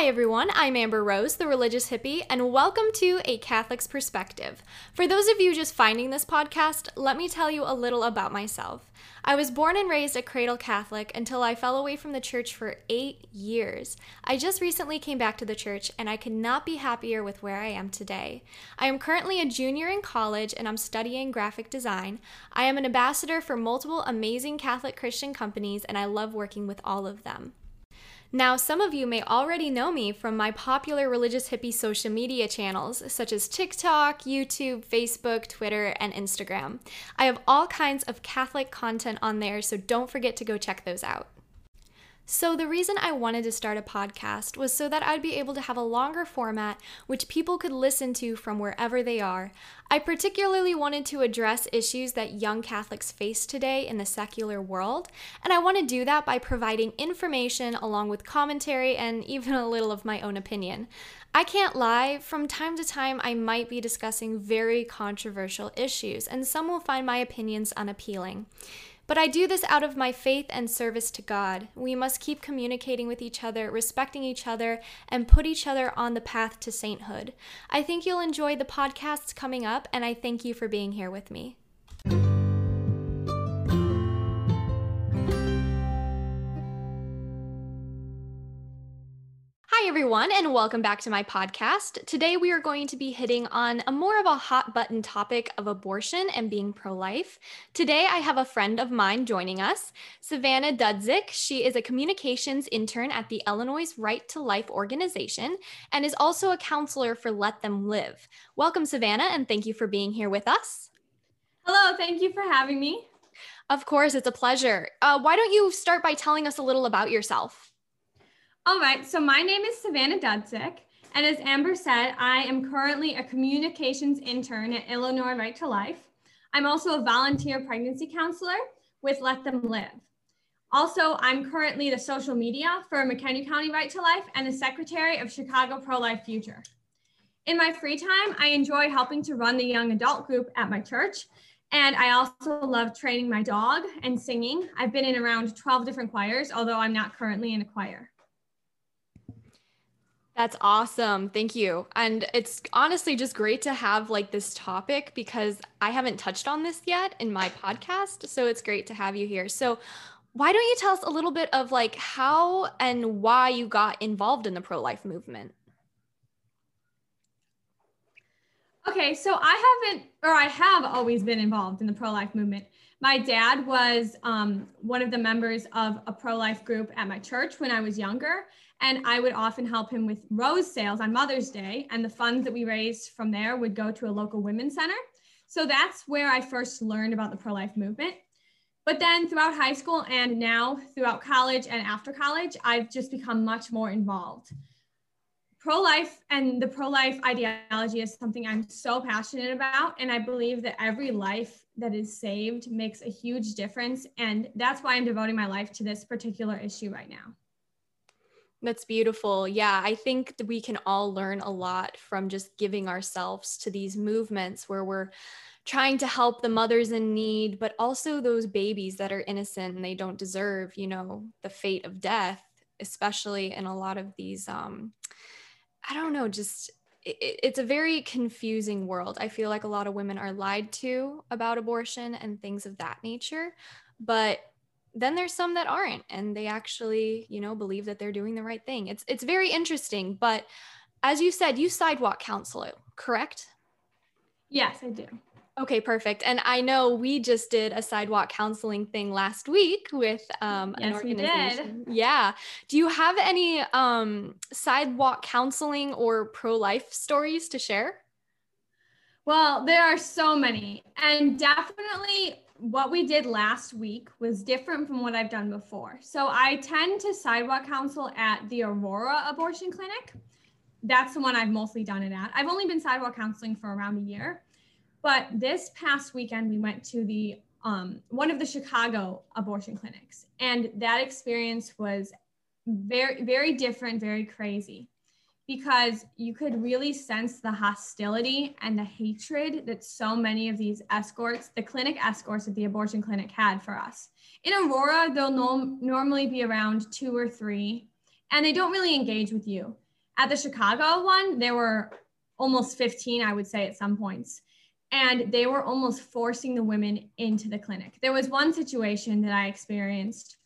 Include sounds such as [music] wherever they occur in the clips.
Hi, everyone. I'm Amber Rose, the religious hippie, and welcome to A Catholic's Perspective. For those of you just finding this podcast, let me tell you a little about myself. I was born and raised a cradle Catholic until I fell away from the church for eight years. I just recently came back to the church, and I could not be happier with where I am today. I am currently a junior in college and I'm studying graphic design. I am an ambassador for multiple amazing Catholic Christian companies, and I love working with all of them. Now, some of you may already know me from my popular religious hippie social media channels, such as TikTok, YouTube, Facebook, Twitter, and Instagram. I have all kinds of Catholic content on there, so don't forget to go check those out. So, the reason I wanted to start a podcast was so that I'd be able to have a longer format which people could listen to from wherever they are. I particularly wanted to address issues that young Catholics face today in the secular world, and I want to do that by providing information along with commentary and [laughs] even a little of my own opinion. I can't lie, from time to time, I might be discussing very controversial issues, and some will find my opinions unappealing. But I do this out of my faith and service to God. We must keep communicating with each other, respecting each other, and put each other on the path to sainthood. I think you'll enjoy the podcasts coming up, and I thank you for being here with me. Everyone, and welcome back to my podcast. Today, we are going to be hitting on a more of a hot button topic of abortion and being pro life. Today, I have a friend of mine joining us, Savannah Dudzik. She is a communications intern at the Illinois Right to Life organization and is also a counselor for Let Them Live. Welcome, Savannah, and thank you for being here with us. Hello, thank you for having me. Of course, it's a pleasure. Uh, why don't you start by telling us a little about yourself? All right, so my name is Savannah Dudzik, and as Amber said, I am currently a communications intern at Illinois Right to Life. I'm also a volunteer pregnancy counselor with Let Them Live. Also, I'm currently the social media for McHenry County Right to Life and the secretary of Chicago Pro Life Future. In my free time, I enjoy helping to run the young adult group at my church. And I also love training my dog and singing. I've been in around 12 different choirs, although I'm not currently in a choir. That's awesome. Thank you. And it's honestly just great to have like this topic because I haven't touched on this yet in my podcast. So it's great to have you here. So, why don't you tell us a little bit of like how and why you got involved in the pro life movement? Okay, so I haven't, or I have always been involved in the pro life movement. My dad was um, one of the members of a pro life group at my church when I was younger. And I would often help him with rose sales on Mother's Day. And the funds that we raised from there would go to a local women's center. So that's where I first learned about the pro life movement. But then throughout high school and now throughout college and after college, I've just become much more involved. Pro life and the pro life ideology is something I'm so passionate about. And I believe that every life that is saved makes a huge difference. And that's why I'm devoting my life to this particular issue right now. That's beautiful. Yeah, I think we can all learn a lot from just giving ourselves to these movements where we're trying to help the mothers in need, but also those babies that are innocent and they don't deserve, you know, the fate of death, especially in a lot of these um I don't know, just it, it's a very confusing world. I feel like a lot of women are lied to about abortion and things of that nature. But then there's some that aren't and they actually you know believe that they're doing the right thing. It's it's very interesting but as you said you sidewalk counsel it, correct? Yes i do. Okay perfect. And i know we just did a sidewalk counseling thing last week with um yes, an organization we did. yeah. Do you have any um sidewalk counseling or pro-life stories to share? Well there are so many and definitely what we did last week was different from what I've done before. So I tend to sidewalk counsel at the Aurora Abortion Clinic. That's the one I've mostly done it at. I've only been sidewalk counseling for around a year, but this past weekend we went to the um, one of the Chicago abortion clinics, and that experience was very very different, very crazy because you could really sense the hostility and the hatred that so many of these escorts, the clinic escorts at the abortion clinic had for us. In Aurora, they'll no- normally be around two or three, and they don't really engage with you. At the Chicago one, there were almost 15, I would say, at some points. And they were almost forcing the women into the clinic. There was one situation that I experienced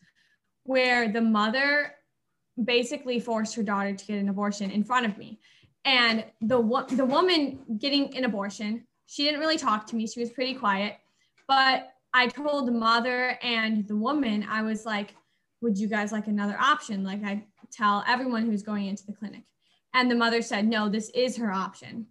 where the mother basically forced her daughter to get an abortion in front of me. And the, the woman getting an abortion, she didn't really talk to me. She was pretty quiet. But I told the mother and the woman, I was like, would you guys like another option? Like I tell everyone who's going into the clinic. And the mother said, no, this is her option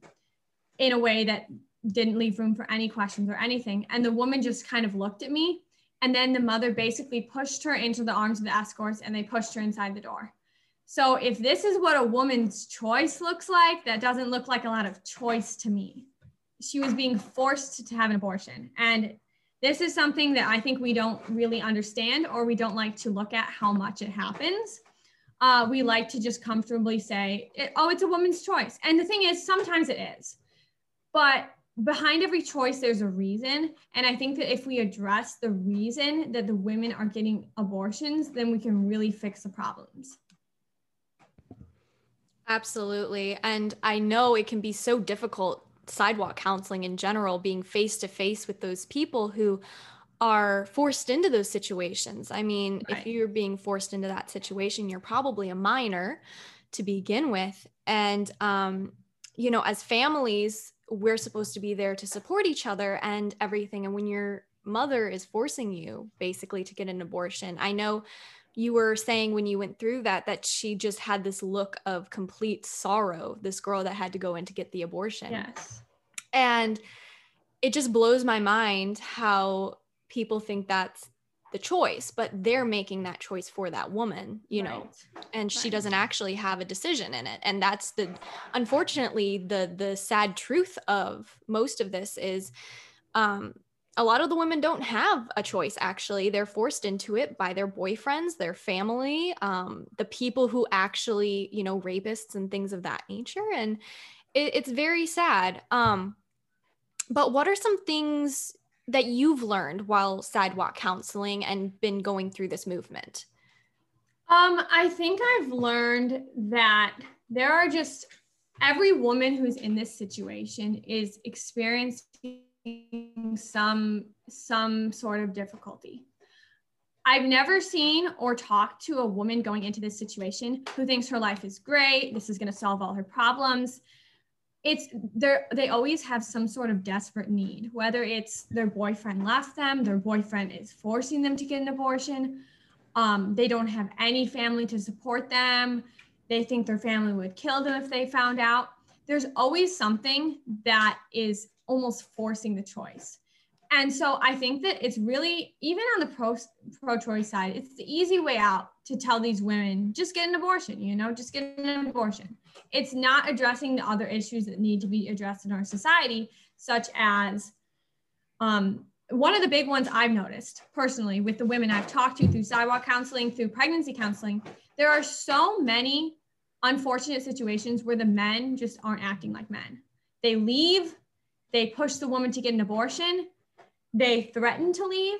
in a way that didn't leave room for any questions or anything. And the woman just kind of looked at me. And then the mother basically pushed her into the arms of the escorts and they pushed her inside the door. So if this is what a woman's choice looks like, that doesn't look like a lot of choice to me. She was being forced to have an abortion. And this is something that I think we don't really understand or we don't like to look at how much it happens. Uh, we like to just comfortably say, oh, it's a woman's choice. And the thing is, sometimes it is. But behind every choice, there's a reason. And I think that if we address the reason that the women are getting abortions, then we can really fix the problems. Absolutely. And I know it can be so difficult sidewalk counseling in general, being face to face with those people who are forced into those situations. I mean, right. if you're being forced into that situation, you're probably a minor to begin with. And, um, you know, as families, we're supposed to be there to support each other and everything. And when your mother is forcing you basically to get an abortion, I know you were saying when you went through that that she just had this look of complete sorrow this girl that had to go in to get the abortion yes and it just blows my mind how people think that's the choice but they're making that choice for that woman you right. know and she doesn't actually have a decision in it. And that's the unfortunately the the sad truth of most of this is um a lot of the women don't have a choice actually. They're forced into it by their boyfriends their family um, the people who actually you know rapists and things of that nature. And it, it's very sad. Um, but what are some things that you've learned while sidewalk counseling and been going through this movement um, i think i've learned that there are just every woman who's in this situation is experiencing some some sort of difficulty. I've never seen or talked to a woman going into this situation who thinks her life is great, this is going to solve all her problems. It's they they always have some sort of desperate need, whether it's their boyfriend left them, their boyfriend is forcing them to get an abortion, um, they don't have any family to support them, they think their family would kill them if they found out. There's always something that is almost forcing the choice. And so I think that it's really, even on the pro pro choice side, it's the easy way out to tell these women just get an abortion, you know, just get an abortion. It's not addressing the other issues that need to be addressed in our society, such as um, one of the big ones I've noticed personally with the women I've talked to through sidewalk counseling, through pregnancy counseling, there are so many unfortunate situations where the men just aren't acting like men. They leave they push the woman to get an abortion, they threaten to leave.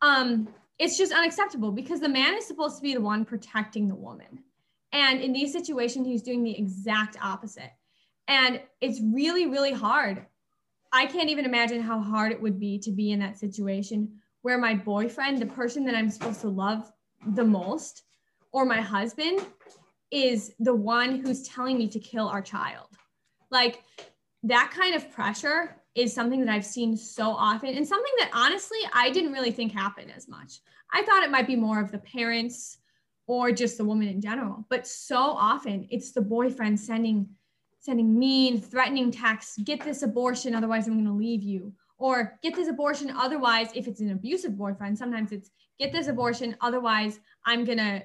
Um, it's just unacceptable because the man is supposed to be the one protecting the woman. And in these situations, he's doing the exact opposite. And it's really, really hard. I can't even imagine how hard it would be to be in that situation where my boyfriend, the person that I'm supposed to love the most, or my husband, is the one who's telling me to kill our child. Like, that kind of pressure is something that I've seen so often and something that honestly I didn't really think happened as much. I thought it might be more of the parents or just the woman in general, but so often it's the boyfriend sending sending mean, threatening texts, get this abortion otherwise I'm going to leave you or get this abortion otherwise if it's an abusive boyfriend, sometimes it's get this abortion otherwise I'm going to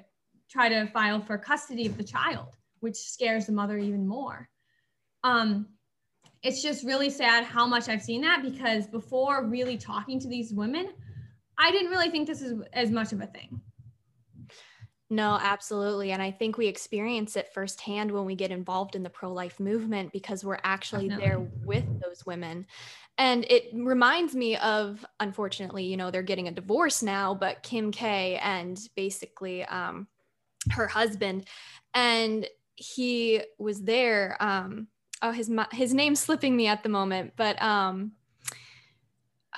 try to file for custody of the child, which scares the mother even more. Um, it's just really sad how much I've seen that because before really talking to these women, I didn't really think this is as much of a thing. No, absolutely. And I think we experience it firsthand when we get involved in the pro life movement because we're actually there with those women. And it reminds me of, unfortunately, you know, they're getting a divorce now, but Kim K and basically um, her husband. And he was there. Um, oh, his his name's slipping me at the moment, but um,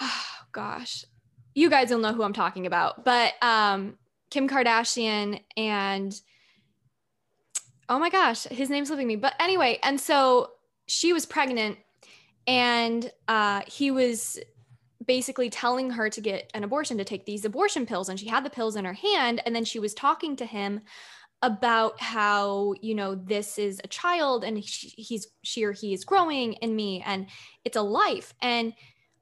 oh [sighs] gosh, you guys will know who I'm talking about. But um, Kim Kardashian and oh my gosh, his name's slipping me. But anyway, and so she was pregnant, and uh, he was basically telling her to get an abortion to take these abortion pills. And she had the pills in her hand. And then she was talking to him about how you know this is a child and he, he's she or he is growing in me and it's a life. And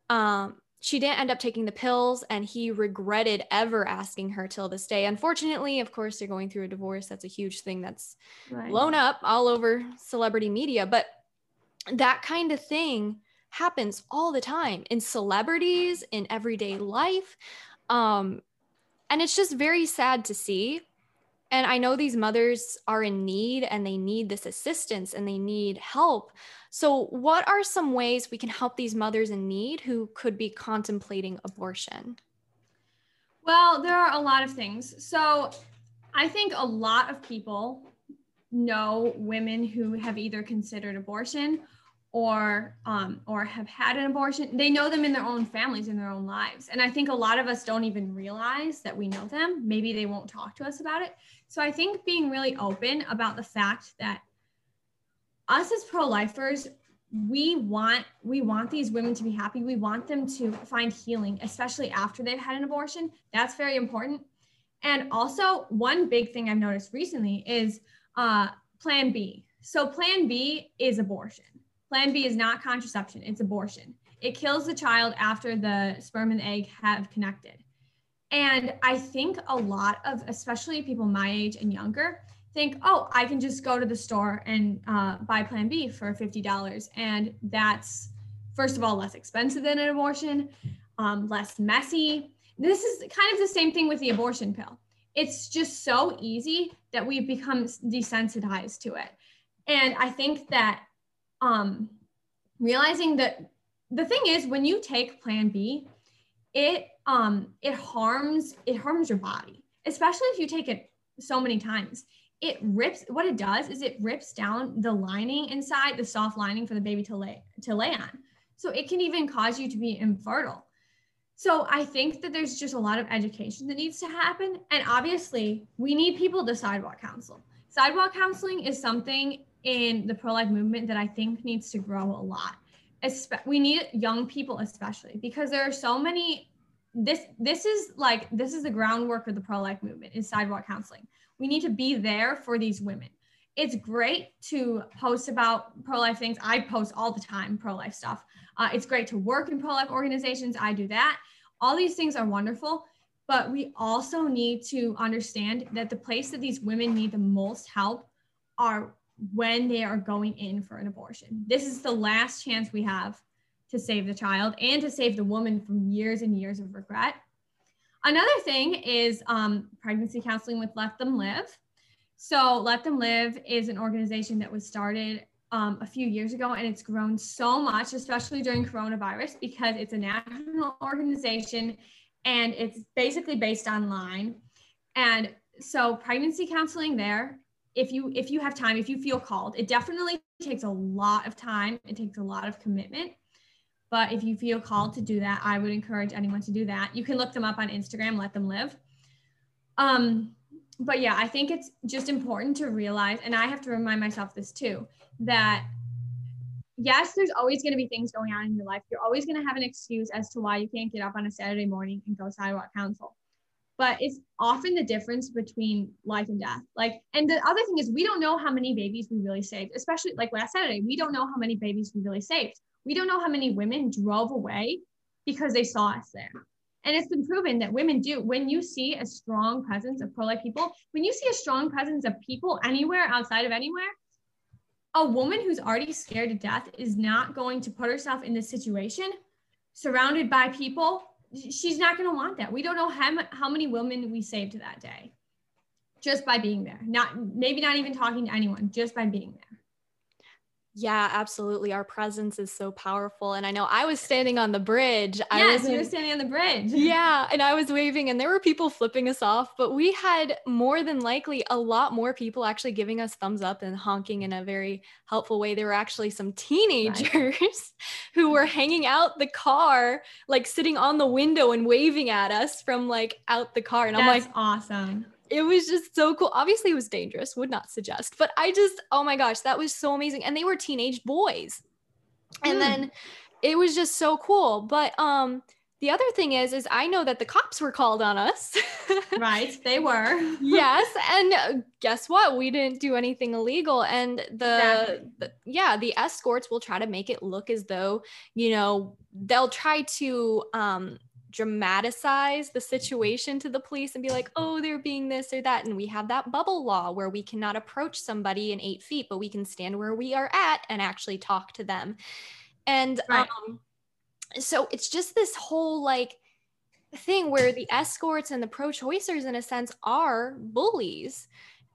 um she didn't end up taking the pills and he regretted ever asking her till this day. Unfortunately of course they're going through a divorce. That's a huge thing that's right. blown up all over celebrity media. But that kind of thing happens all the time in celebrities in everyday life. Um and it's just very sad to see and I know these mothers are in need and they need this assistance and they need help. So, what are some ways we can help these mothers in need who could be contemplating abortion? Well, there are a lot of things. So, I think a lot of people know women who have either considered abortion or um, or have had an abortion they know them in their own families in their own lives and i think a lot of us don't even realize that we know them maybe they won't talk to us about it so i think being really open about the fact that us as pro-lifers we want we want these women to be happy. We want them to find healing especially after they've had an abortion. That's very important. And also one big thing i've noticed recently is uh, plan b. So plan b is abortion. Plan B is not contraception, it's abortion. It kills the child after the sperm and egg have connected. And I think a lot of, especially people my age and younger, think, oh, I can just go to the store and uh, buy Plan B for $50. And that's, first of all, less expensive than an abortion, um, less messy. This is kind of the same thing with the abortion pill. It's just so easy that we've become desensitized to it. And I think that um, realizing that the thing is when you take plan b it um it harms it harms your body especially if you take it so many times. It rips what it does is it rips down the lining inside the soft lining for the baby to lay to lay on. So it can even cause you to be infertile. So i think that there's just a lot of education that needs to happen. And obviously we need people to sidewalk counsel. Sidewalk counseling is something in the pro-life movement that I think needs to grow a lot. We need young people especially because there are so many this this is like this is the groundwork of the pro-life movement is sidewalk counseling. We need to be there for these women. It's great to post about pro-life things. I post all the time pro-life stuff. Uh, it's great to work in pro-life organizations. I do that. All these things are wonderful, but we also need to understand that the place that these women need the most help are when they are going in for an abortion. This is the last chance we have to save the child and to save the woman from years and years of regret. Another thing is um, pregnancy counseling with Let Them Live. So, Let Them Live is an organization that was started um, a few years ago and it's grown so much, especially during coronavirus, because it's a national organization and it's basically based online. And so, pregnancy counseling there if you if you have time if you feel called it definitely takes a lot of time it takes a lot of commitment but if you feel called to do that i would encourage anyone to do that you can look them up on instagram let them live um but yeah i think it's just important to realize and i have to remind myself this too that yes there's always going to be things going on in your life you're always going to have an excuse as to why you can't get up on a saturday morning and go sidewalk counsel but it's often the difference between life and death. Like, and the other thing is, we don't know how many babies we really saved, especially like last Saturday. We don't know how many babies we really saved. We don't know how many women drove away because they saw us there. And it's been proven that women do. When you see a strong presence of pro life people, when you see a strong presence of people anywhere outside of anywhere, a woman who's already scared to death is not going to put herself in this situation surrounded by people she's not going to want that. We don't know how, how many women we saved that day just by being there. Not maybe not even talking to anyone, just by being there. Yeah, absolutely. Our presence is so powerful. And I know I was standing on the bridge. Yes, I was you were standing on the bridge. [laughs] Yeah, and I was waving and there were people flipping us off, but we had more than likely a lot more people actually giving us thumbs up and honking in a very helpful way. There were actually some teenagers right. [laughs] who were hanging out the car, like sitting on the window and waving at us from like out the car. And That's I'm like, awesome it was just so cool. Obviously, it was dangerous, would not suggest, but I just, oh my gosh, that was so amazing. And they were teenage boys. And mm. then it was just so cool. But um, the other thing is, is I know that the cops were called on us. [laughs] right, they were. yes, [laughs] and guess what? We didn't do anything illegal, and the, exactly. the yeah, the escorts will try to make it look as though you know they'll try to um dramatize the situation to the police and be like, oh, they're being this or that. And we have that bubble law where we cannot approach somebody in eight feet, but we can stand where we are at and actually talk to them. And right. um, so it's just this whole like thing where the escorts and the pro choicers, in a sense, are bullies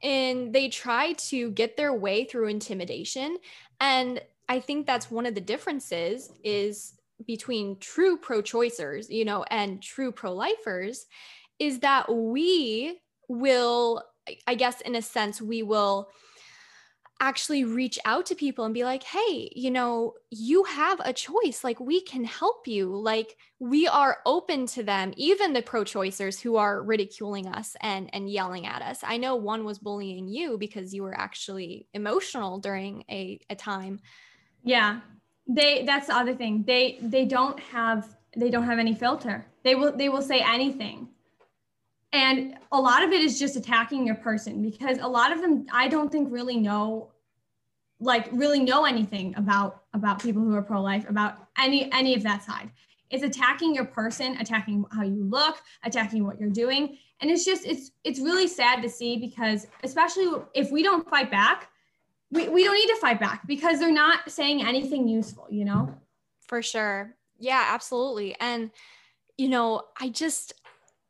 and they try to get their way through intimidation. And I think that's one of the differences is between true pro choicers, you know, and true pro lifers is that we will, I guess, in a sense, we will actually reach out to people and be like, hey, you know, you have a choice. Like, we can help you. Like, we are open to them, even the pro choicers who are ridiculing us and, and yelling at us. I know one was bullying you because you were actually emotional during a, a time. Yeah they that's the other thing. They they don't have they don't have any filter. They will they will say anything. And a lot of it is just attacking your person because a lot of them i don't think really know like really know anything about about people who are pro-life about any any of that side. It's attacking your person attacking how you look attacking what you're doing. And it's just it's it's really sad to see because especially if we don't fight back we, we don't need to fight back because they're not saying anything useful, you know? For sure. Yeah, absolutely. And, you know, I just,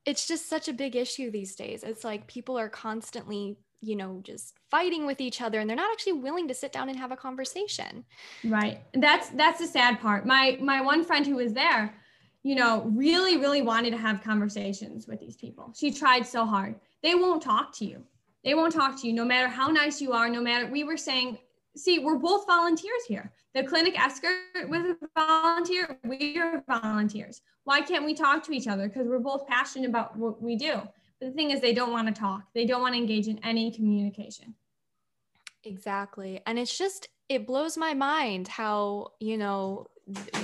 it's just such a big issue these days. It's like people are constantly, you know, just fighting with each other and they're not actually willing to sit down and have a conversation. Right. That's, that's the sad part. My, my one friend who was there, you know, really, really wanted to have conversations with these people. She tried so hard. They won't talk to you. They won't talk to you no matter how nice you are, no matter we were saying, see, we're both volunteers here. The clinic escort was a volunteer, we are volunteers. Why can't we talk to each other? Because we're both passionate about what we do. But the thing is, they don't want to talk. They don't want to engage in any communication. Exactly. And it's just, it blows my mind how, you know,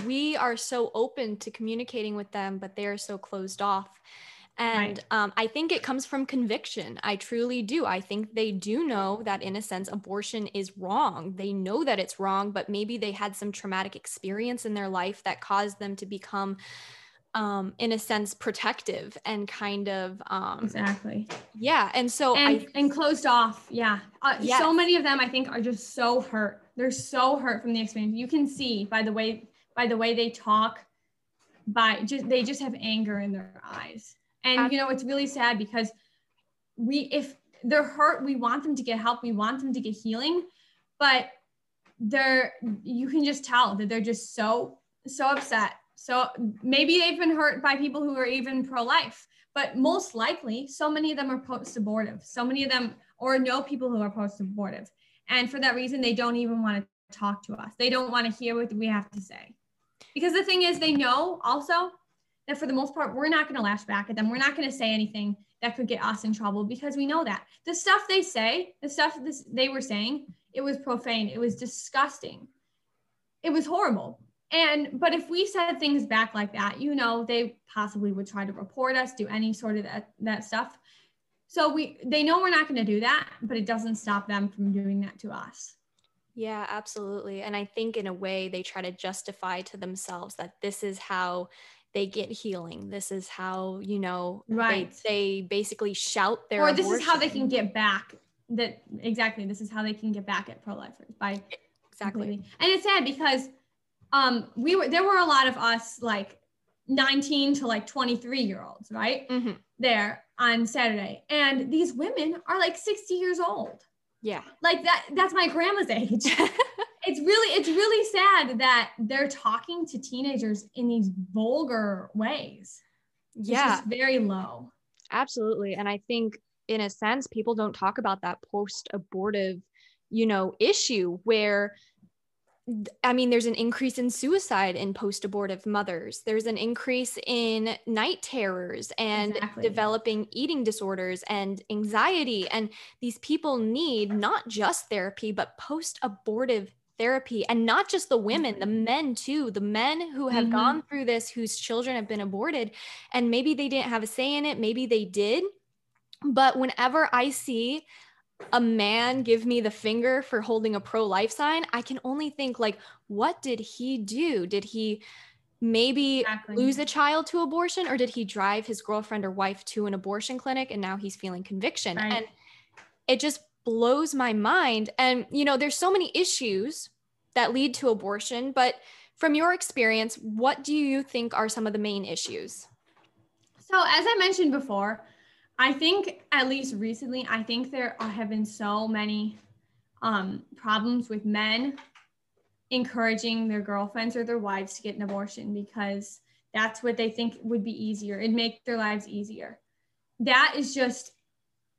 we are so open to communicating with them, but they are so closed off. And right. um, I think it comes from conviction. I truly do. I think they do know that, in a sense, abortion is wrong. They know that it's wrong, but maybe they had some traumatic experience in their life that caused them to become, um, in a sense, protective and kind of. Um, exactly. Yeah. And so. And, I, and closed off. Yeah. Uh, yes. So many of them, I think, are just so hurt. They're so hurt from the experience. You can see by the way by the way they talk by just they just have anger in their eyes and you know, it's really sad because we, if they're hurt, we want them to get help, we want them to get healing, but they're, you can just tell that they're just so, so upset. So maybe they've been hurt by people who are even pro life, but most likely, so many of them are post abortive. So many of them, or know people who are post abortive. And for that reason, they don't even want to talk to us. They don't want to hear what we have to say. Because the thing is, they know also that for the most part, we're not going to lash back at them. We're not going to say anything that could get us in trouble because we know that the stuff they say, the stuff this, they were saying, it was profane. It was disgusting. It was horrible. And, but if we said things back like that, you know, they possibly would try to report us, do any sort of that, that stuff. So we, they know we're not going to do that, but it doesn't stop them from doing that to us. Yeah, absolutely. And I think in a way they try to justify to themselves that this is how they get healing. This is how, you know, right. they, they basically shout their Or this abortion. is how they can get back that exactly this is how they can get back at pro-lifers by exactly. Completely. And it's sad because um we were there were a lot of us like 19 to like 23 year olds, right? Mm-hmm. There on Saturday. And these women are like 60 years old. Yeah. Like that that's my grandma's age. [laughs] it's really it's really sad that they're talking to teenagers in these vulgar ways. It's yeah, very low. absolutely. And I think, in a sense, people don't talk about that post abortive, you know, issue where I mean, there's an increase in suicide in post abortive mothers. There's an increase in night terrors and Exactly. developing eating disorders and anxiety. And these people need not just therapy, but post abortive therapy. And not just the women, the men too. The men who have Mhm. gone through this, whose children have been aborted, and maybe they didn't have a say in it, maybe they did. But whenever I see a man give me the finger for holding a pro life sign, I can only think, like, what did he do? Did he maybe Exactly. lose a child to abortion or did he drive his girlfriend or wife to an abortion clinic and now he's feeling conviction? Right. And it just blows my mind. And, you know, there's so many issues that lead to abortion, but from your experience, what do you think are some of the main issues? So, as I mentioned before, I think at least recently, I think there have been so many um, problems with men encouraging their girlfriends or their wives to get an abortion because that's what they think would be easier. It'd make their lives easier. That is just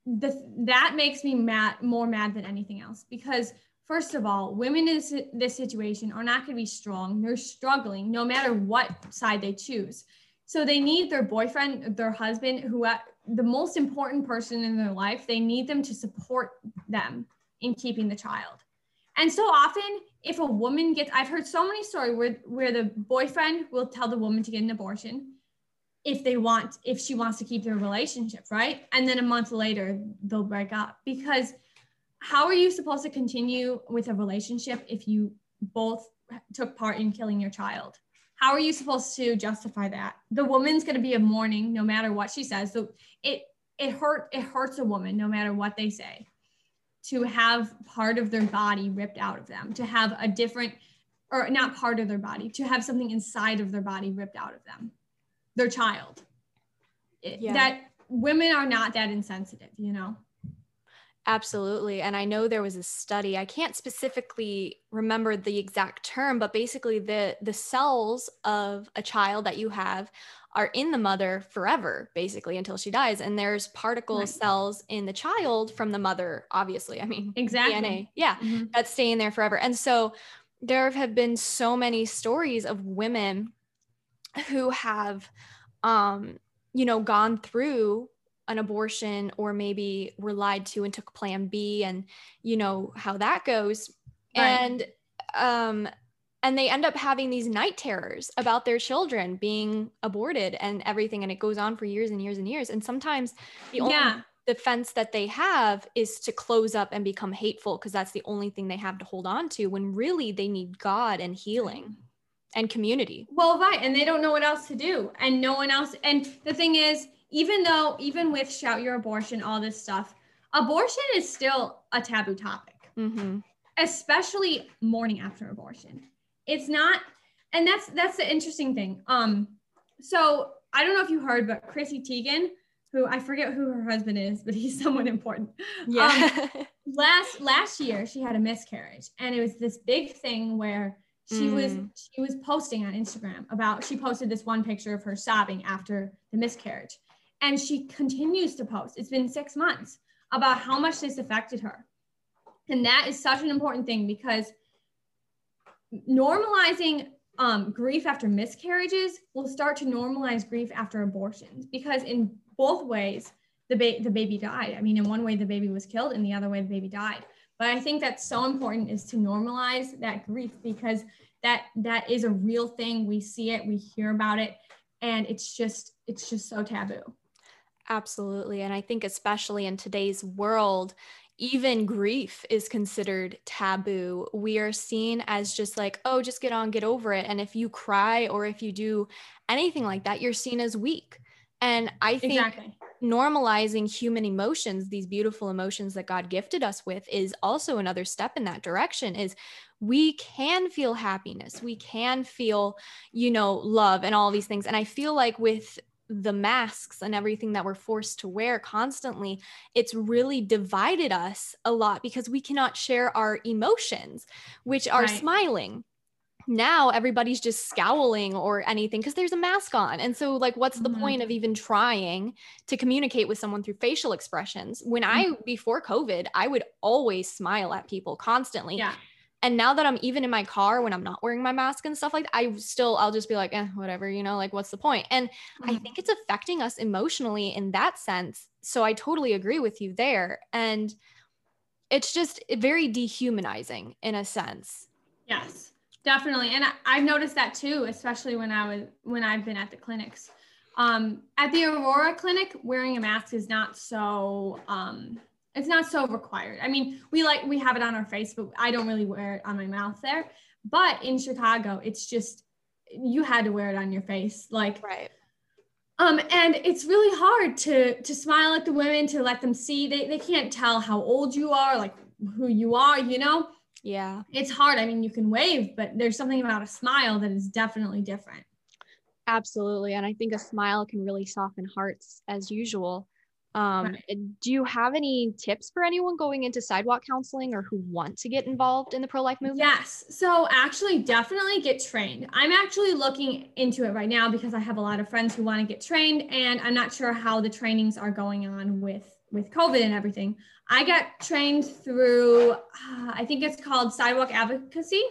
the that makes me mad more mad than anything else because first of all, women in this, situation are not going to be strong. They're struggling no matter what side they choose. So they need their boyfriend, their husband, who uh, the most important person in their life, they need them to support them in keeping the child. And so often, if a woman gets, I've heard so many stories where, where the boyfriend will tell the woman to get an abortion if they want, if she wants to keep their relationship, right? And then a month later, they'll break up because how are you supposed to continue with a relationship if you both took part in killing your child? How are you supposed to justify that? The woman's going to be a mourning no matter what she says. So it it hurt it hurts a woman no matter what they say to have part of their body ripped out of them, to have a different or not part of their body, to have something inside of their body ripped out of them. Their child. Yeah. That women are not that insensitive, you know. Absolutely. And I know there was a study, I can't specifically remember the exact term, but basically the the cells of a child that you have are in the mother forever, basically until she dies. And there's particle Right. cells in the child from the mother, obviously. I mean, Exactly. DNA. Yeah, Mhm. that's staying there forever. And so there have been so many stories of women who have um you know gone through an abortion or maybe were lied to and took plan B and you know how that goes Right. and um and they end up having these night terrors about their children being aborted and everything and it goes on for years and years and years and sometimes the only Yeah. defense that they have is to close up and become hateful because that's the only thing they have to hold on to when really they need God and healing and community. Well, right. And they don't know what else to do. And no one else. And the thing is, even though, even with shout your abortion, all this stuff, abortion is still a taboo topic, Mm-hmm. especially morning after abortion. It's not, and that's that's the interesting thing. Um, so I don't know if you heard, but Chrissy Teigen, who I forget who her husband is, but he's [laughs] someone important. Yeah. [laughs] last last year she had a miscarriage and it was this big thing where she was Mm. she was posting on Instagram about she posted this one picture of her sobbing after the miscarriage and she continues to post it's been 6 months about how much this affected her and that is such an important thing because normalizing um, grief after miscarriages will start to normalize grief after abortions because in both ways the, ba- the baby died. I mean, in one way the baby was killed, in the other way the baby died. But I think that's so important is to normalize that grief because that that is a real thing. We see it, we hear about it, and it's just it's just so taboo. Absolutely. And I think, especially in today's world, even grief is considered taboo. We are seen as just like, oh, just get on, get over it. And if you cry or if you do anything like that, you're seen as weak. And I think Exactly. normalizing human emotions these beautiful emotions that god gifted us with is also another step in that direction is we can feel happiness we can feel you know love and all these things and i feel like with the masks and everything that we're forced to wear constantly, it's really divided us a lot because we cannot share our emotions, which are Right. smiling. Now everybody's just scowling or anything because there's a mask on. And so, like, what's the Mhm. point of even trying to communicate with someone through facial expressions? When I, Mm-hmm. before COVID, I would always smile at people constantly. Yeah. And now that I'm even in my car when I'm not wearing my mask and stuff like that, I still I'll just be like, eh, whatever, you know, like what's the point? And I Mhm. think it's affecting us emotionally in that sense. So I totally agree with you there. And it's just very dehumanizing in a sense. Yes, definitely. And I, I've noticed that too, especially when I was when I've been at the clinics. Um, at the Aurora clinic, wearing a mask is not so um, it's not so required. I mean, we like we have it on our face, but I don't really wear it on my mouth there. But in Chicago, it's just you had to wear it on your face. Like Right. um, and it's really hard to to smile at the women to let them see they, they can't tell how old you are, like who you are, you know? Yeah. It's hard. I mean, you can wave, but there's something about a smile that is definitely different. Absolutely. And I think a smile can really soften hearts as usual. Um, Right. Do you have any tips for anyone going into sidewalk counseling or who want to get involved in the pro life movement? Yes. So actually definitely get trained. I'm actually looking into it right now because I have a lot of friends who want to get trained and I'm not sure how the trainings are going on with with COVID and everything. I got trained through uh, I think it's called Sidewalk Advocacy.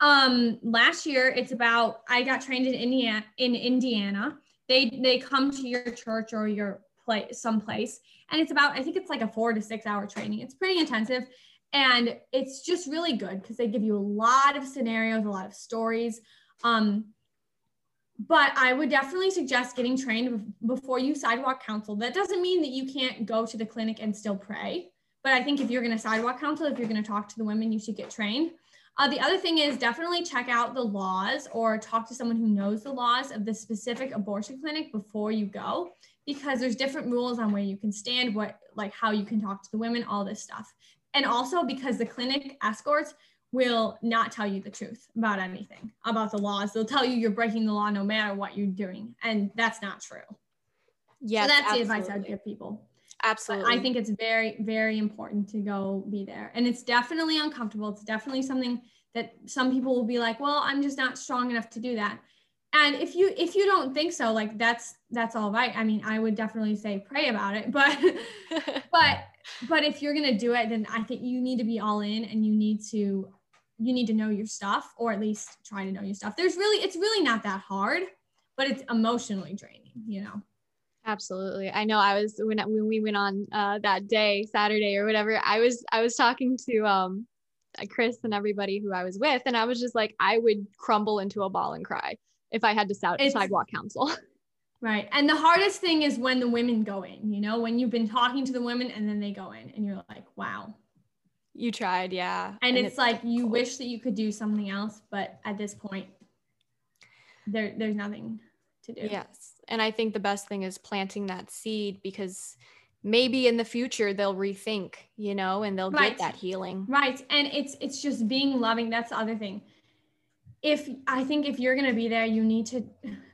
Um last year it's about I got trained in Indiana in Indiana. They they come to your church or your place someplace. And it's about I think it's like a 4 to 6 hour training. It's pretty intensive. And it's just really good because they give you a lot of scenarios a lot of stories. Um, but i would definitely suggest getting trained before you sidewalk counsel. That doesn't mean that you can't go to the clinic and still pray. But i think if you're going to sidewalk counsel if you're going to talk to the women you should get trained. Uh, the other thing is definitely check out the laws or talk to someone who knows the laws of the specific abortion clinic before you go because there's different rules on where you can stand what like how you can talk to the women all this stuff. And also because the clinic escorts will not tell you the truth about anything about the laws. They'll tell you you're breaking the law no matter what you're doing and that's not true. Yeah, so that's the advice i'd absolutely. give people. But Absolutely. i think it's very very important to go be there. And it's definitely uncomfortable. It's definitely something that some people will be like well i'm just not strong enough to do that and if you if you don't think so like that's that's all right. I mean i would definitely say pray about it [laughs] but [laughs] but but if you're gonna do it then i think you need to be all in and you need to you need to know your stuff or at least try to know your stuff. There's really it's really not that hard but it's emotionally draining you know? Absolutely. I know I was when when we went on uh that day, Saturday or whatever, I was I was talking to um Chris and everybody who I was with and I was just like I would crumble into a ball and cry if I had to sou- It's- sidewalk counsel. [laughs] right and the hardest thing is when the women go in you know when you've been talking to the women and then they go in and you're like wow you tried, yeah. and, it's, like you wish that you could do something else but at this point there there's nothing to do Yes. And I think the best thing is planting that seed because maybe in the future they'll rethink, you know, and they'll Right. get that healing. Right. And it's it's just being loving. That's the other thing. If I think if you're going to be there, you need to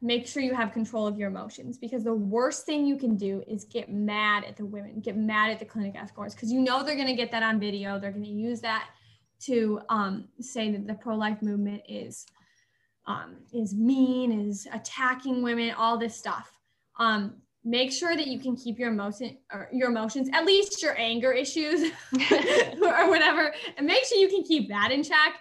make sure you have control of your emotions because the worst thing you can do is get mad at the women, get mad at the clinic escorts because you know they're going to get that on video. They're going to use that to um, say that the pro-life movement is um, is mean, is attacking women, all this stuff. Um, make sure that you can keep your emotion or your emotions, at least your anger issues [laughs] or whatever, and make sure you can keep that in check.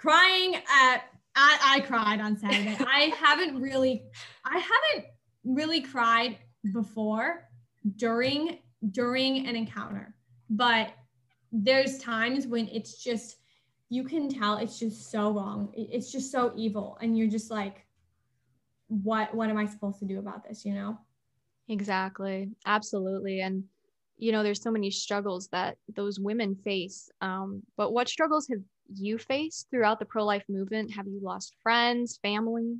Crying at I, I cried on Saturday. [laughs] I haven't really I haven't really cried before during during an encounter, but there's times when it's just you can tell it's just so wrong. It's just so evil, and you're just like, what what am I supposed to do about this? You know? Exactly. Absolutely. And you know, there's so many struggles that those women face. Um, but what struggles have you faced throughout the pro life movement? Have you lost friends, family?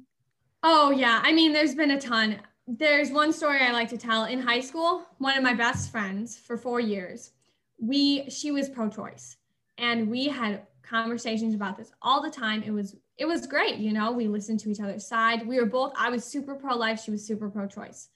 Oh, yeah. I mean, there's been a ton. There's one story I like to tell. In high school, one of my best friends for four years, we she was pro-choice, and we had conversations about this all the time. It was it was great. You know, we listened to each other's side. We were both, I was super pro life, she was super pro choice.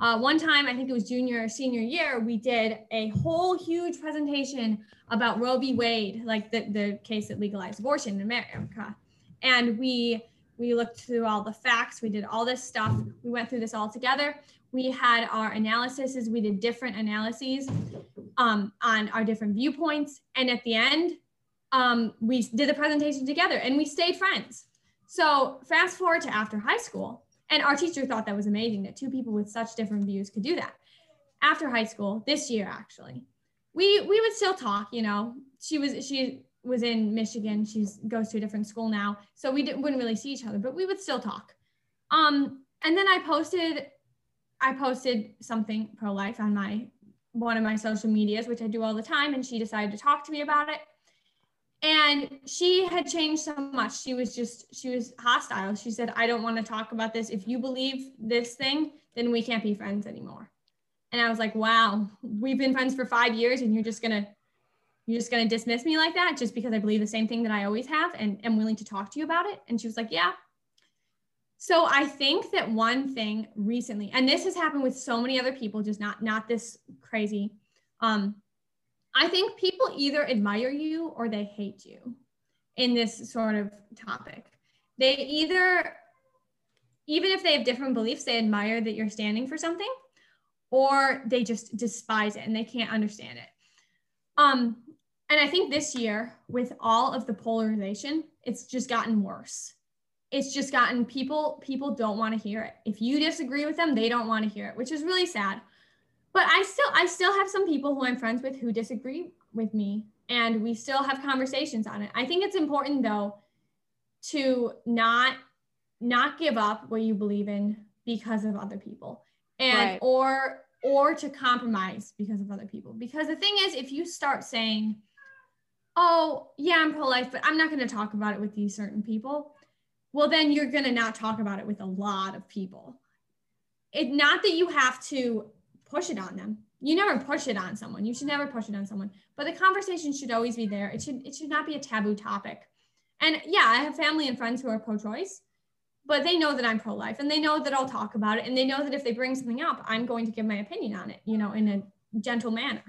Uh, one time, I think it was junior or senior year, we did a whole huge presentation about Roe v. Wade, like the, the case that legalized abortion in America. And we we looked through all the facts, we did all this stuff. We went through this all together. We had our analyses, we did different analyses um, on our different viewpoints. And at the end, um, we did the presentation together and we stayed friends. So fast forward to after high school, and our teacher thought that was amazing that two people with such different views could do that. After high school, this year actually, we we would still talk. You know, she was she was in Michigan. She goes to a different school now, so we didn't, wouldn't really see each other, but we would still talk. Um, and then I posted I posted something pro life on my one of my social medias, which I do all the time, and she decided to talk to me about it and she had changed so much. She was just she was hostile. She said i don't want to talk about this. If you believe this thing then we can't be friends anymore. And i was like wow we've been friends for five years and you're just gonna you're just gonna dismiss me like that just because i believe the same thing that i always have and am willing to talk to you about it? And she was like yeah. So i think that one thing recently and this has happened with so many other people just not not this crazy um I think people either admire you or they hate you in this sort of topic. They either, even if they have different beliefs, they admire that you're standing for something, or they just despise it and they can't understand it. Um, and I think this year, with all of the polarization, it's just gotten worse. It's just gotten people people don't want to hear it. If you disagree with them, they don't want to hear it, which is really sad but I still I still have some people who I'm friends with who disagree with me and we still have conversations on it. I think it's important though to not not give up what you believe in because of other people and right. or or to compromise because of other people because the thing is if you start saying oh yeah i'm pro-life but i'm not going to talk about it with these certain people well then you're going to not talk about it with a lot of people it not that you have to push it on them. You never push it on someone. You should never push it on someone. But the conversation should always be there. It should it should not be a taboo topic. And yeah, I have family and friends who are pro-choice, but they know that I'm pro-life and they know that I'll talk about it and they know that if they bring something up, I'm going to give my opinion on it, you know, in a gentle manner.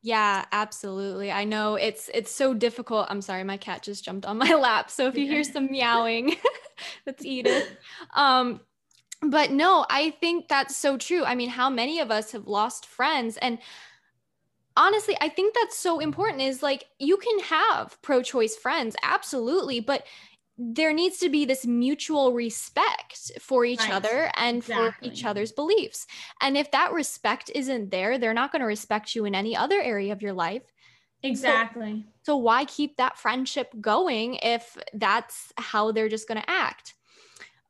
Yeah, absolutely. I know it's it's so difficult. I'm sorry, my cat just jumped on my [laughs] lap. So if you hear some meowing, [laughs] that's Edith. Um, but no, I think that's so true. I mean, how many of us have lost friends? And honestly, I think that's so important is like you can have pro choice friends, absolutely. But there needs to be this mutual respect for each right. other and exactly. for each other's beliefs. And if that respect isn't there, they're not going to respect you in any other area of your life. Exactly. So, so why keep that friendship going if that's how they're just going to act?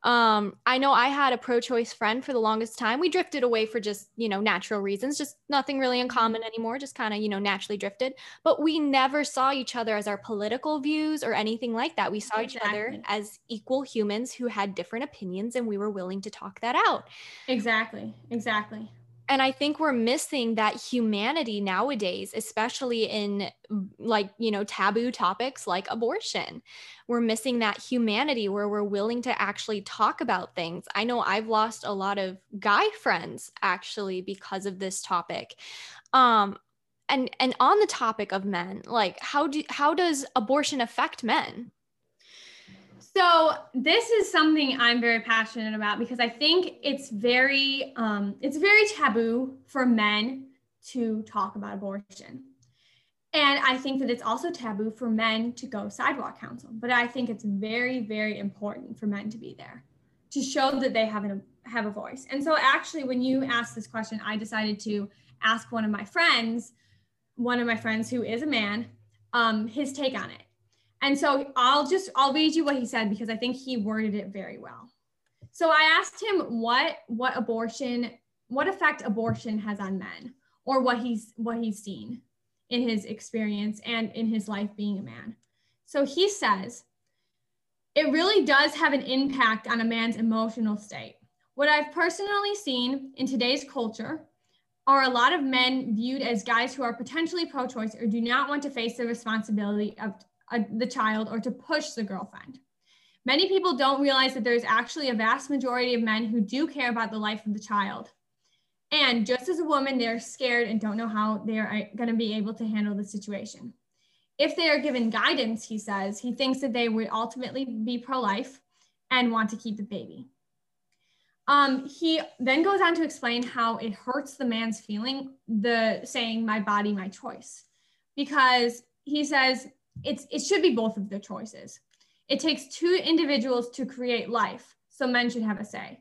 Um, I know I had a pro choice friend for the longest time. We drifted away for just, you know, natural reasons, just nothing really in common mm-hmm. anymore, just kind of, you know, naturally drifted. But we never saw each other as our political views or anything like that. We saw exactly. each other as equal humans who had different opinions and we were willing to talk that out. Exactly. Exactly and i think we're missing that humanity nowadays especially in like you know taboo topics like abortion. We're missing that humanity where we're willing to actually talk about things. I know i've lost a lot of guy friends actually because of this topic. Um and and on the topic of men like how do how does abortion affect men so this is something I'm very passionate about because I think it's very um, it's very taboo for men to talk about abortion. And I think that it's also taboo for men to go sidewalk counsel. But I think it's very, very important for men to be there to show that they have, an, have a voice. And so, actually, when you asked this question, I decided to ask one of my friends, one of my friends who is a man, um, his take on it. And so I'll just I'll read you what he said because I think he worded it very well. So I asked him what what abortion what effect abortion has on men or what he's what he's seen in his experience and in his life being a man. So he says it really does have an impact on a man's emotional state. What I've personally seen in today's culture are a lot of men viewed as guys who are potentially pro choice or do not want to face the responsibility of uh, the child or to push the girlfriend. Many people don't realize that there's actually a vast majority of men who do care about the life of the child. And just as a woman, they're scared and don't know how they're going to be able to handle the situation. If they are given guidance, he says, he thinks that they would ultimately be pro life and want to keep the baby. Um, he then goes on to explain how it hurts the man's feeling, the saying, my body, my choice, because he says it's, it should be both of their choices. It takes two individuals to create life, so men should have a say.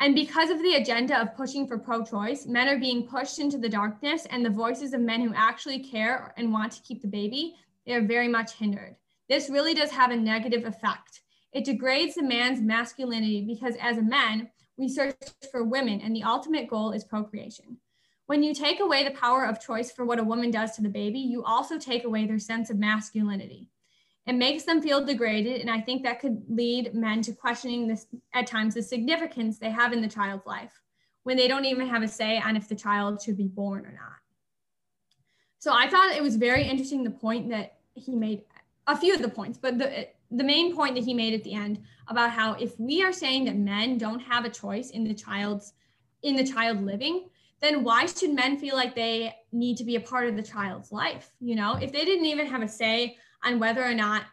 And because of the agenda of pushing for pro choice, men are being pushed into the darkness, and the voices of men who actually care and want to keep the baby, they are very much hindered. This really does have a negative effect. It degrades the man's masculinity because, as a man, we search for women, and the ultimate goal is procreation. When you take away the power of choice for what a woman does to the baby, you also take away their sense of masculinity. It makes them feel degraded, and I think that could lead men to questioning this at times the significance they have in the child's life when they don't even have a say on if the child should be born or not. So I thought it was very interesting the point that he made, a few of the points, but the the main point that he made at the end about how if we are saying that men don't have a choice in the child's in the child living then why should men feel like they need to be a part of the child's life you know? If they didn't even have a say on whether or not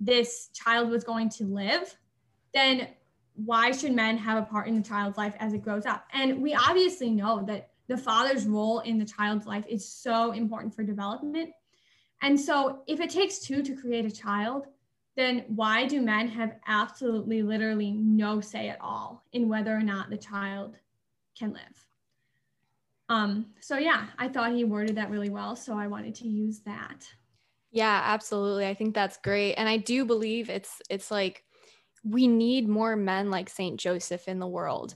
this child was going to live then why should men have a part in the child's life as it grows up? And we obviously know that the father's role in the child's life is so important for development. And so if it takes two to create a child then why do men have absolutely literally no say at all in whether or not the child can live? Um, so yeah, I thought he worded that really well. So I wanted to use that. Yeah, absolutely. I think that's great. And I do believe it's it's like we need more men like Saint Joseph in the world.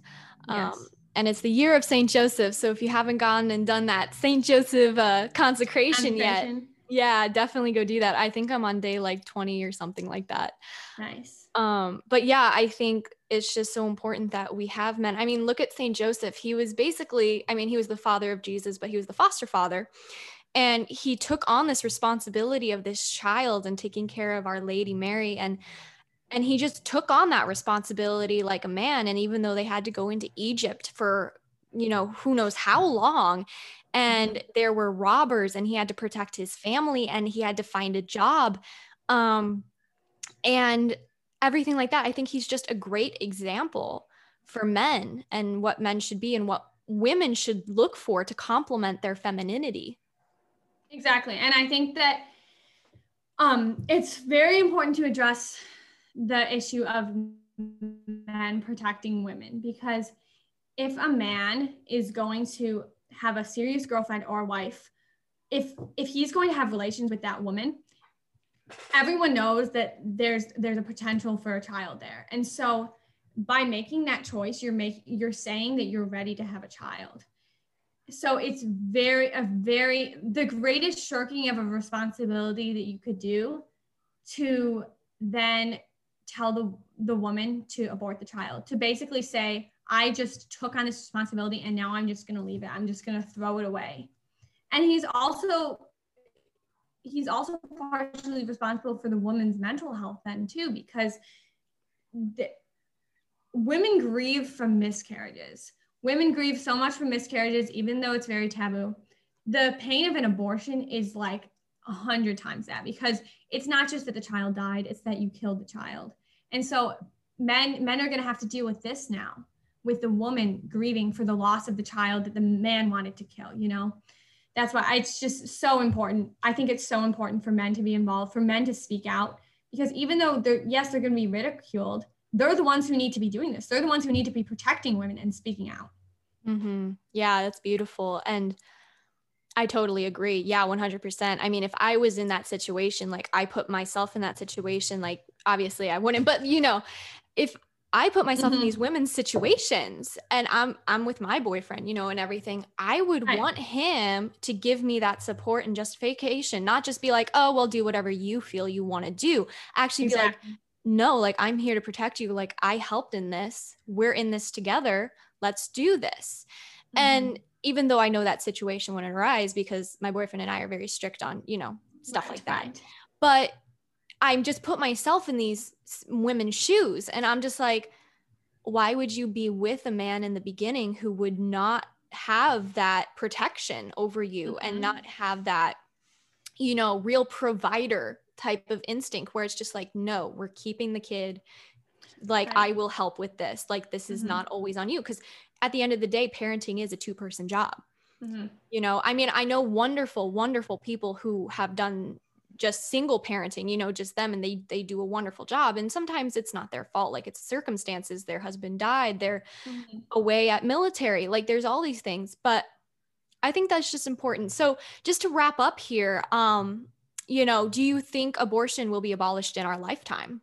Yes. Um, and it's the year of Saint Joseph. So if you haven't gone and done that Saint Joseph uh, consecration, consecration. yet, yeah, definitely go do that. I think I'm on day like 20 or something like that. Nice. Um, but yeah, I think it's just so important that we have men. I mean, look at St. Joseph. He was basically, I mean, he was the father of Jesus, but he was the foster father. And he took on this responsibility of this child and taking care of Our Lady Mary. And and he just took on that responsibility like a man. And even though they had to go into Egypt for you know who knows how long and mm-hmm. there were robbers and he had to protect his family and he had to find a job um and everything like that. I think he's just a great example for men and what men should be and what women should look for to complement their femininity. Exactly. And i think that um it's very important to address the issue of men protecting women because if a man is going to have a serious girlfriend or wife, if if he's going to have relations with that woman, everyone knows that there's there's a potential for a child there. And so by making that choice, you're making you're saying that you're ready to have a child. So it's very a very the greatest shirking of a responsibility that you could do to then tell the the woman to abort the child to basically say I just took on this responsibility and now I'm just going to leave it. I'm just going to throw it away. And he's also he's also partially responsible for the woman's mental health then too because the, women grieve from miscarriages. Women grieve so much from miscarriages even though it's very taboo. The pain of an abortion is like a hundred times that because it's not just that the child died, it's that you killed the child. And so men men are going to have to deal with this now with the woman grieving for the loss of the child that the man wanted to kill, you know? That's why it's just so important. I think it's so important for men to be involved, for men to speak out, because even though they're, yes, they're going to be ridiculed, they're the ones who need to be doing this. They're the ones who need to be protecting women and speaking out. Mm-hmm. Yeah, that's beautiful. And I totally agree. Yeah, 100%. I mean, if I was in that situation, like I put myself in that situation, like obviously I wouldn't, but you know, if I put myself mm-hmm. in these women's situations and I'm I'm with my boyfriend, you know, and everything. I would right. want him to give me that support and justification, not just be like, "Oh, well, do whatever you feel you want to do." Actually exactly. be like, "No, like I'm here to protect you. Like I helped in this. We're in this together. Let's do this." Mm-hmm. And even though I know that situation wouldn't arise because my boyfriend and I are very strict on, you know, stuff right, like that. But I'm just put myself in these women's shoes and I'm just like, why would you be with a man in the beginning who would not have that protection over you mm-hmm. and not have that, you know, real provider type of instinct where it's just like, no, we're keeping the kid. Like, right. I will help with this. Like, this is mm-hmm. not always on you. Cause at the end of the day, parenting is a two person job. Mm-hmm. You know, I mean, I know wonderful, wonderful people who have done just single parenting, you know, just them and they they do a wonderful job. And sometimes it's not their fault. Like it's circumstances. Their husband died. They're mm-hmm. away at military. Like there's all these things. But I think that's just important. So just to wrap up here, um, you know, do you think abortion will be abolished in our lifetime?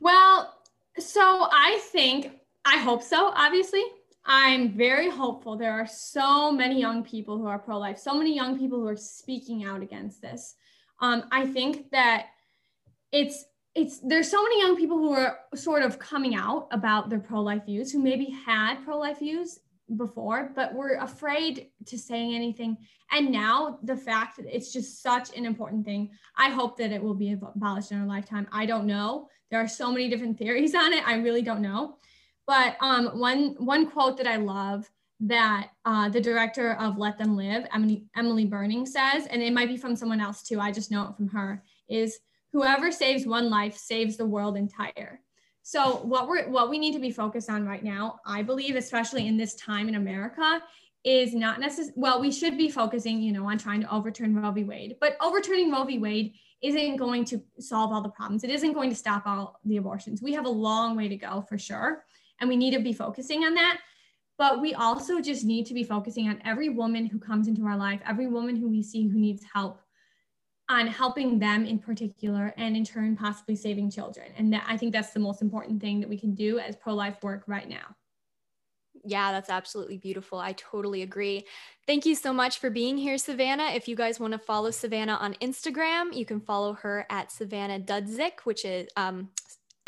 Well, so I think I hope so, obviously. I'm very hopeful. There are so many young people who are pro life, so many young people who are speaking out against this. Um, I think that it's it's there's so many young people who are sort of coming out about their pro life views who maybe had pro life views before, but were afraid to say anything. And now the fact that it's just such an important thing, I hope that it will be abolished in our lifetime. I don't know. There are so many different theories on it. I really don't know. But um, one one quote that I love that uh, the director of Let Them Live, Emily Emily Berning says, and it might be from someone else too. I just know it from her. Is whoever saves one life saves the world entire. So what we're what we need to be focused on right now, I believe, especially in this time in America, is not necessary. Well, we should be focusing, you know, on trying to overturn Roe v. Wade, but overturning Roe v. Wade isn't going to solve all the problems. It isn't going to stop all the abortions. We have a long way to go for sure and we need to be focusing on that but we also just need to be focusing on every woman who comes into our life every woman who we see who needs help on helping them in particular and in turn possibly saving children and that i think that's the most important thing that we can do as pro-life work right now yeah, that's absolutely beautiful. I totally agree. Thank you so much for being here, Savannah. If you guys want to follow Savannah on Instagram, you can follow her at Savannah Dudzik, which is um,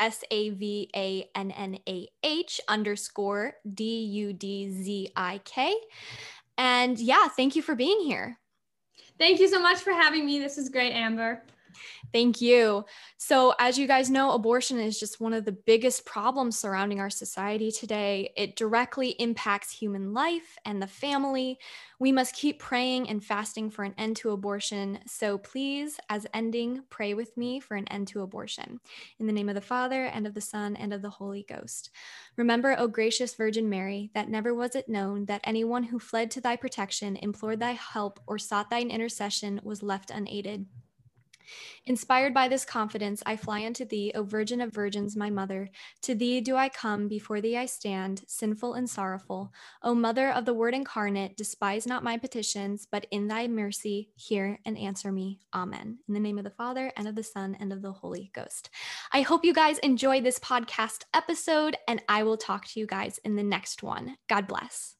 S A V A N N A H underscore D U D Z I K. And yeah, thank you for being here. Thank you so much for having me. This is great, Amber. Thank you. So, as you guys know, abortion is just one of the biggest problems surrounding our society today. It directly impacts human life and the family. We must keep praying and fasting for an end to abortion. So, please, as ending, pray with me for an end to abortion. In the name of the Father, and of the Son, and of the Holy Ghost. Remember, O gracious Virgin Mary, that never was it known that anyone who fled to thy protection, implored thy help, or sought thine intercession was left unaided. Inspired by this confidence, I fly unto thee, O Virgin of Virgins, my mother. To thee do I come, before thee I stand, sinful and sorrowful. O Mother of the Word incarnate, despise not my petitions, but in thy mercy hear and answer me. Amen. In the name of the Father, and of the Son, and of the Holy Ghost. I hope you guys enjoyed this podcast episode, and I will talk to you guys in the next one. God bless.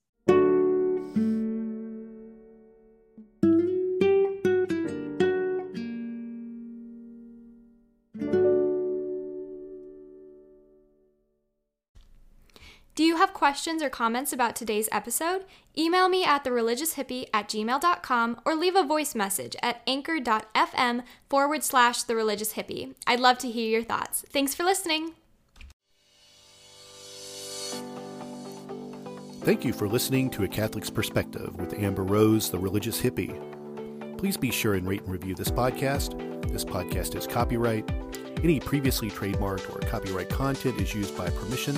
Questions or comments about today's episode? Email me at thereligioushippie at gmail.com or leave a voice message at anchor.fm forward slash the religious hippie. I'd love to hear your thoughts. Thanks for listening. Thank you for listening to A Catholic's Perspective with Amber Rose, the religious hippie. Please be sure and rate and review this podcast. This podcast is copyright. Any previously trademarked or copyright content is used by permission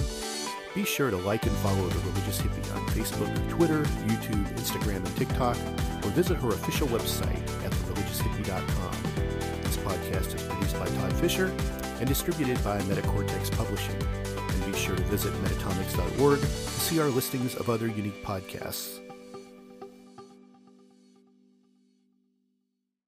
be sure to like and follow The Religious Hippie on Facebook, Twitter, YouTube, Instagram, and TikTok, or visit her official website at thereligioushippie.com. This podcast is produced by Todd Fisher and distributed by Metacortex Publishing. And be sure to visit metatomics.org to see our listings of other unique podcasts.